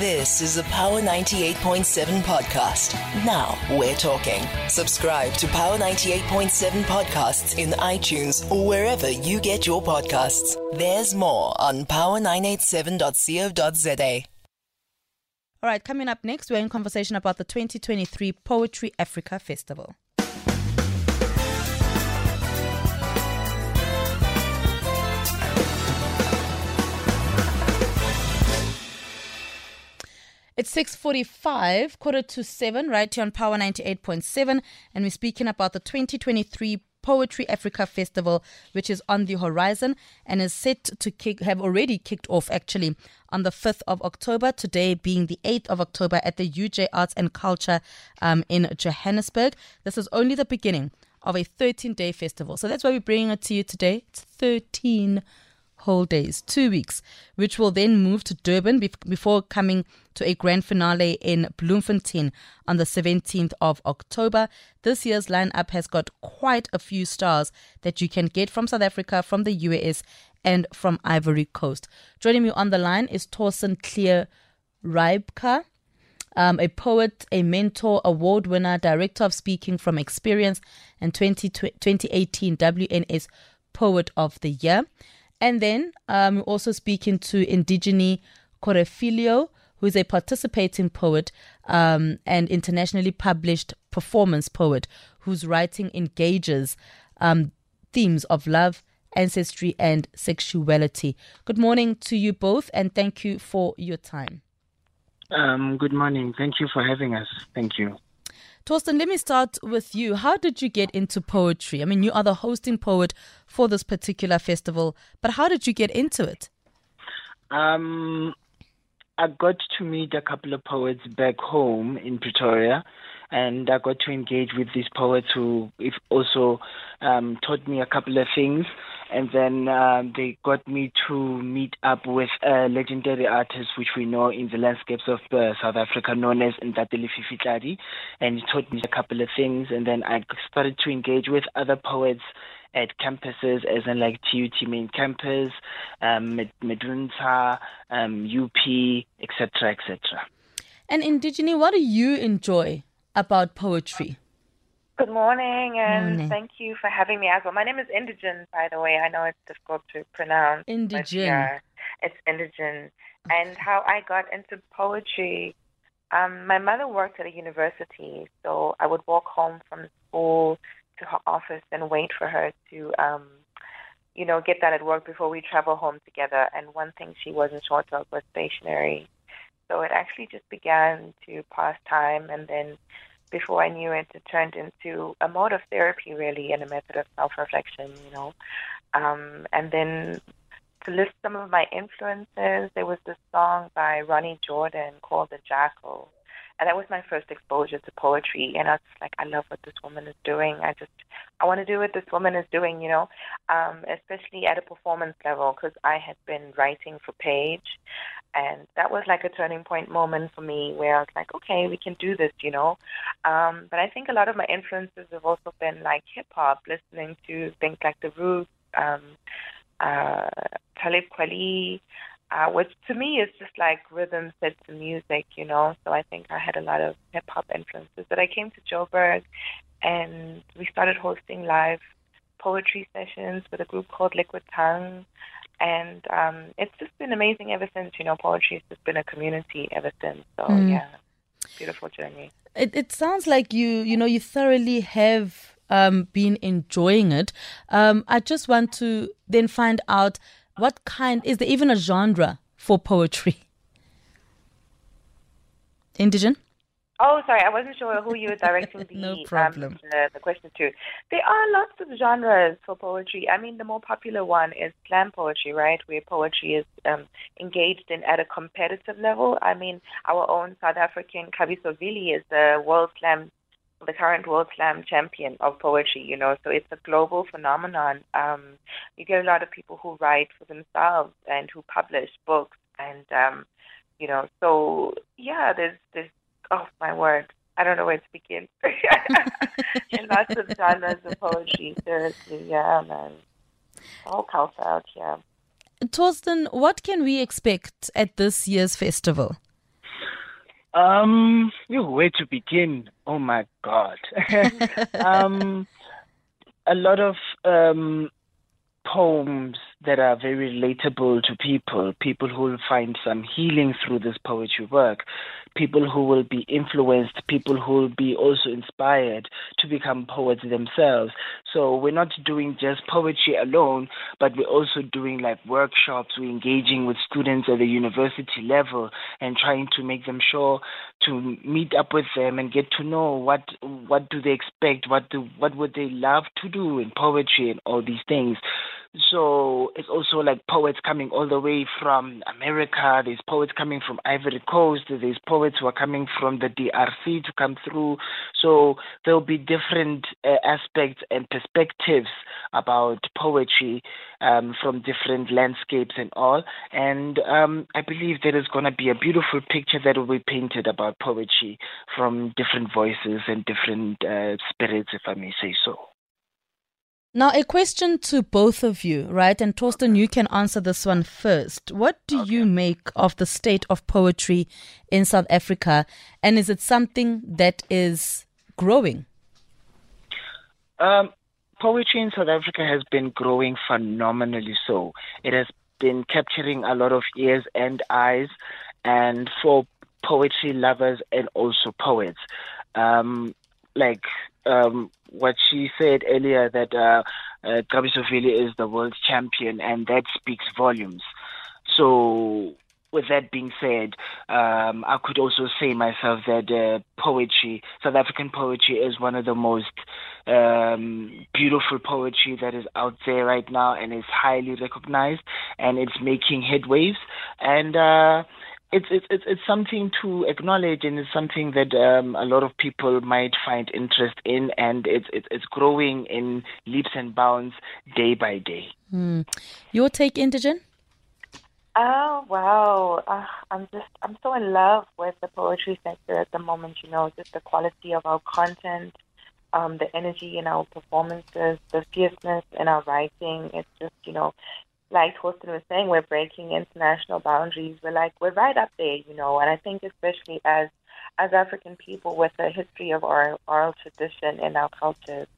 This is a Power 98.7 podcast. Now we're talking. Subscribe to Power 98.7 podcasts in iTunes or wherever you get your podcasts. There's more on power987.co.za. All right, coming up next, we're in conversation about the 2023 Poetry Africa Festival. It's 6.45, quarter to 7, right here on Power 98.7, and we're speaking about the 2023 Poetry Africa Festival, which is on the horizon and is set to kick, have already kicked off actually on the 5th of October, today being the 8th of October at the UJ Arts and Culture um, in Johannesburg. This is only the beginning of a 13 day festival. So that's why we're bringing it to you today. It's 13 whole days, two weeks, which will then move to Durban before coming to a grand finale in Bloemfontein on the 17th of October. This year's lineup has got quite a few stars that you can get from South Africa, from the US, and from Ivory Coast. Joining me on the line is Torsten Clear Rybka. Um, a poet, a mentor, award winner, director of speaking from experience, and 20, 2018 WNS Poet of the Year. And then um, also speaking to Indigene Corefilio, who is a participating poet um, and internationally published performance poet whose writing engages um, themes of love, ancestry, and sexuality. Good morning to you both, and thank you for your time. Um, good morning. Thank you for having us. Thank you. Torsten, let me start with you. How did you get into poetry? I mean, you are the hosting poet for this particular festival, but how did you get into it? Um, I got to meet a couple of poets back home in Pretoria, and I got to engage with these poets who also um, taught me a couple of things and then um, they got me to meet up with a legendary artist which we know in the landscapes of uh, South Africa known as Ntateli Fifitladi and he taught me a couple of things and then I started to engage with other poets at campuses as in like TUT main campus, um, um, UP, etc., etc. And Indigene, what do you enjoy about poetry? Good morning, and morning. thank you for having me as well. My name is Indigene, by the way. I know it's difficult to pronounce. Indigene. Yeah, it's Indigene. And how I got into poetry, um, my mother worked at a university, so I would walk home from school to her office and wait for her to, um, you know, get that at work before we travel home together. And one thing she wasn't short of was stationery. So it actually just began to pass time, and then before I knew it, it turned into a mode of therapy, really, and a method of self reflection, you know. Um, and then to list some of my influences, there was this song by Ronny Jordan called The Jackal. And that was my first exposure to poetry. And I was like, I love what this woman is doing. I just, I want to do what this woman is doing, you know, um, especially at a performance level, because I had been writing for Page. And that was like a turning point moment for me where I was like, okay, we can do this, you know. Um, but I think a lot of my influences have also been like hip hop, listening to things like The Roots, um, uh, Talib Kweli, uh, which to me is just like rhythm set to music, you know. So I think I had a lot of hip hop influences. But I came to Joburg and we started hosting live poetry sessions with a group called Liquid Tongue. And um, it's just been amazing ever since, you know, poetry has just been a community ever since. So mm. yeah, beautiful journey. It, it sounds like you, you know, you thoroughly have um, been enjoying it. Um, I just want to then find out what kind is there even a genre for poetry? Indigene? Oh, sorry, I wasn't sure who you were directing the, no problem. Um, the, the, question to. There are lots of genres for poetry. I mean, the more popular one is slam poetry, right, where poetry is um, engaged in at a competitive level. I mean, our own South African Kabiso Vili is the world slam the current World Slam champion of poetry, you know, so it's a global phenomenon. Um, you get a lot of people who write for themselves and who publish books, and um, you know, so yeah, there's there's oh my word, I don't know where to begin. and lots of genres of poetry, seriously, yeah, man, all culture out here. Torsten, what can we expect at this year's festival? Um, where to begin? Oh my God. um, a lot of um, poems that are very relatable to people, people who will find some healing through this poetry work, people who will be influenced, people who will be also inspired to become poets themselves. So we're not doing just poetry alone, but we're also doing like workshops, we're engaging with students at the university level and trying to make them sure to meet up with them and get to know what what do they expect, what do what would they love to do in poetry and all these things. So it's also like poets coming all the way from America. There's poets coming from Ivory Coast. There's poets who are coming from the DRC to come through. So there'll be different uh, aspects and perspectives about poetry um, from different landscapes and all. And um, I believe there is going to be a beautiful picture that will be painted about poetry from different voices and different uh, spirits, if I may say so. Now, a question to both of you, right? And Torsten, you can answer this one first. What do okay. you make of the state of poetry in South Africa? And is it something that is growing? Um, poetry in South Africa has been growing phenomenally so. It has been capturing a lot of ears and eyes, and for poetry lovers and also poets. Um, like um, what she said earlier that uh, uh, is the world champion, and that speaks volumes. So, with that being said, um, I could also say myself that uh, poetry, South African poetry, is one of the most um, beautiful poetry that is out there right now, and is highly recognized, and it's making headwaves. And uh, it's it's it's it's something to acknowledge, and it's something that um, a lot of people might find interest in, and it's it's it's growing in leaps and bounds day by day. Mm. Your take, Indigene? Oh wow! Uh, I'm just I'm so in love with the poetry sector at the moment. You know, just the quality of our content, um, the energy in our performances, the fierceness in our writing. It's just you know like Torsten was saying, we're breaking international boundaries. We're like we're right up there, you know. And I think especially as as African people with a history of oral, oral tradition in our cultures,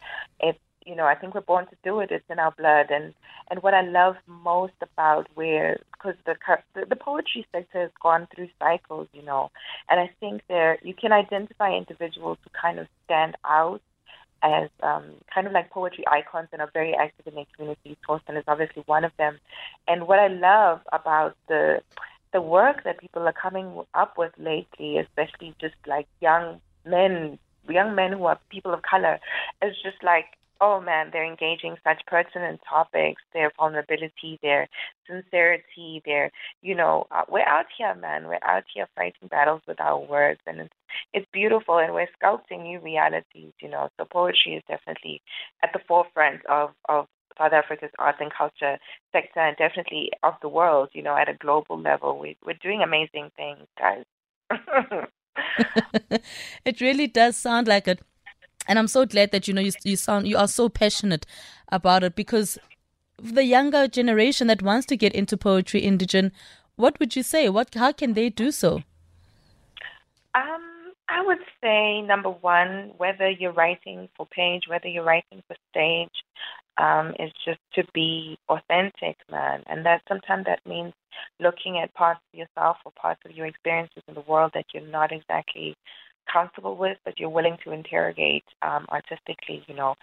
it's you know I think we're born to do it. It's in our blood. And and what I love most about where because the, the the poetry sector has gone through cycles, you know, and I think there you can identify individuals who kind of stand out as um, kind of like poetry icons and are very active in their communities. Torsten is obviously one of them. And what I love about the the work that people are coming up with lately, especially just like young men, young men who are people of color, is just like oh man, they're engaging such pertinent topics, their vulnerability, their sincerity, their, you know, uh, we're out here, man. We're out here fighting battles with our words, and it's it's beautiful, and we're sculpting new realities, you know. So poetry is definitely at the forefront of of South Africa's arts and culture sector, and definitely of the world, you know, at a global level. We we're doing amazing things, guys. it really does sound like it and I'm so glad that you know you, you sound you are so passionate about it because the younger generation that wants to get into poetry Indigene what would you say what how can they do so um I would say number one, whether you're writing for page, whether you're writing for stage, um, is just to be authentic, man. And that sometimes that means looking at parts of yourself or parts of your experiences in the world that you're not exactly comfortable with, but you're willing to interrogate um, artistically, you know.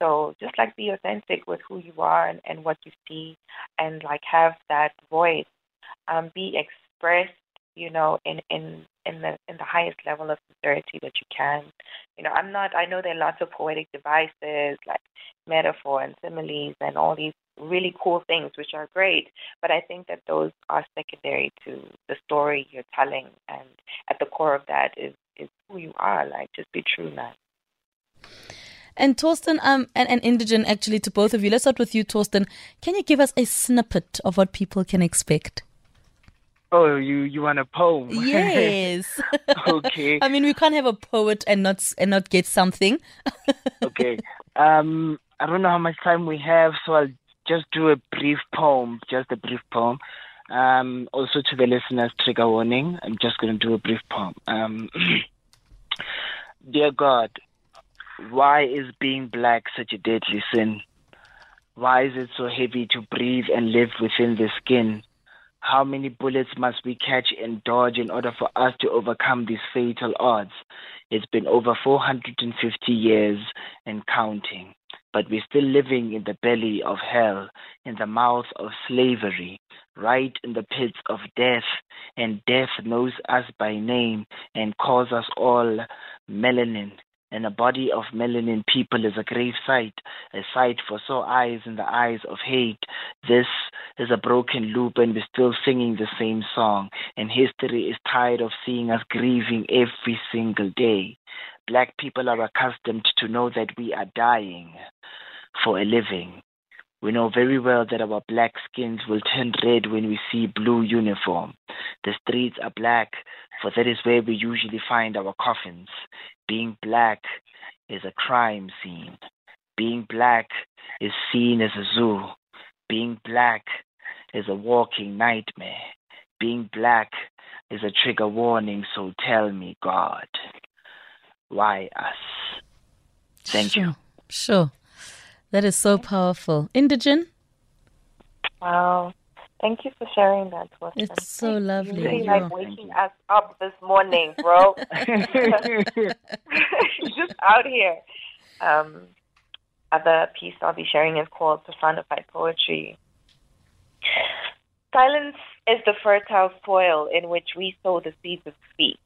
So just like be authentic with who you are and, and what you see, and like have that voice, um, be expressed, you know, in in in the in the highest level of sincerity that you can. You know, I'm not. I know there are lots of poetic devices like metaphor and similes and all these really cool things, which are great. But I think that those are secondary to the story you're telling, and at the core of that is is who you are. Like, just be true, man. And Torsten, um, and, and Indigene, actually, to both of you. Let's start with you, Torsten. Can you give us a snippet of what people can expect? Oh, you you want a poem? Yes. okay. I mean, we can't have a poet and not and not get something. okay. Um, I don't know how much time we have, so I'll just do a brief poem. Just a brief poem. Um, also to the listeners, trigger warning. I'm just going to do a brief poem. Um, Dear God, why is being black such a deadly sin? Why is it so heavy to breathe and live within the skin? How many bullets must we catch and dodge in order for us to overcome these fatal odds? It's been over 450 years and counting, but we're still living in the belly of hell, in the mouth of slavery, right in the pits of death, and death knows us by name and calls us all melanin and a body of melanin people is a grave site, a site for sore eyes in the eyes of hate. This is a broken loop, and we're still singing the same song. And history is tired of seeing us grieving every single day. Black people are accustomed to know that we are dying for a living. We know very well that our black skins will turn red when we see blue uniform. The streets are black, for that is where we usually find our coffins. Being black is a crime scene. Being black is seen as a zoo. Being black is a walking nightmare. Being black is a trigger warning, so tell me, God, why us? Thank sure. you. Sure. That is so powerful. Indigene? Wow. Thank you for sharing that with It's us. so lovely. You really like waking us up this morning, bro. Just out here. Um, other piece I'll be sharing is called Personified Poetry. Silence is the fertile soil in which we sow the seeds of speech.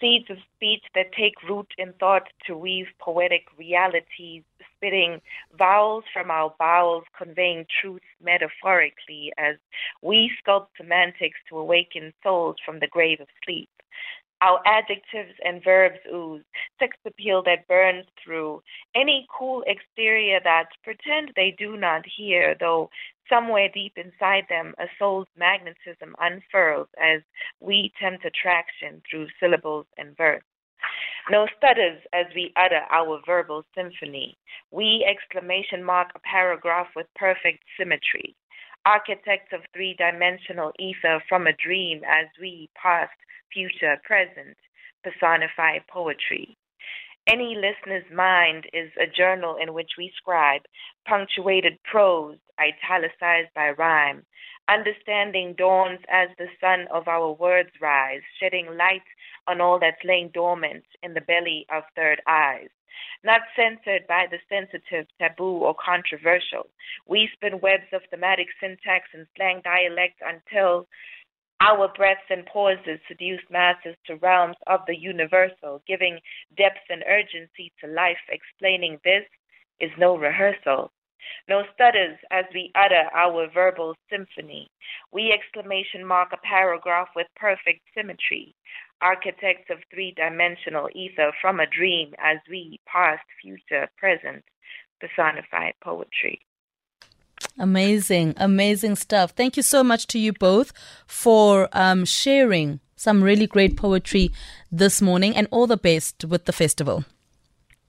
Seeds of speech that take root in thought to weave poetic realities, spitting vowels from our bowels, conveying truth metaphorically as we sculpt semantics to awaken souls from the grave of sleep. Our adjectives and verbs ooze, sex appeal that burns through any cool exterior that pretend they do not hear, though somewhere deep inside them a soul's magnetism unfurls as we tempt attraction through syllables and verse. No stutters as we utter our verbal symphony. We exclamation mark a paragraph with perfect symmetry. Architects of three dimensional ether from a dream as we past, future, present, personify poetry. Any listener's mind is a journal in which we scribe punctuated prose, italicized by rhyme. Understanding dawns as the sun of our words rise, shedding light on all that's lain dormant in the belly of third eyes. Not censored by the sensitive, taboo, or controversial. We spin webs of thematic syntax and slang dialect until our breaths and pauses seduce masses to realms of the universal, giving depth and urgency to life, explaining this is no rehearsal. No stutters as we utter our verbal symphony. We exclamation mark a paragraph with perfect symmetry. Architects of three dimensional ether from a dream as we past, future, present, personified poetry. Amazing, amazing stuff. Thank you so much to you both for um, sharing some really great poetry this morning and all the best with the festival.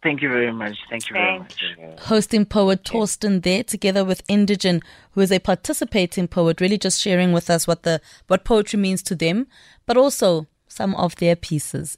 Thank you very much. Thank you very much. Hosting poet Torsten there together with Indigene, who is a participating poet, really just sharing with us what the what poetry means to them, but also some of their pieces.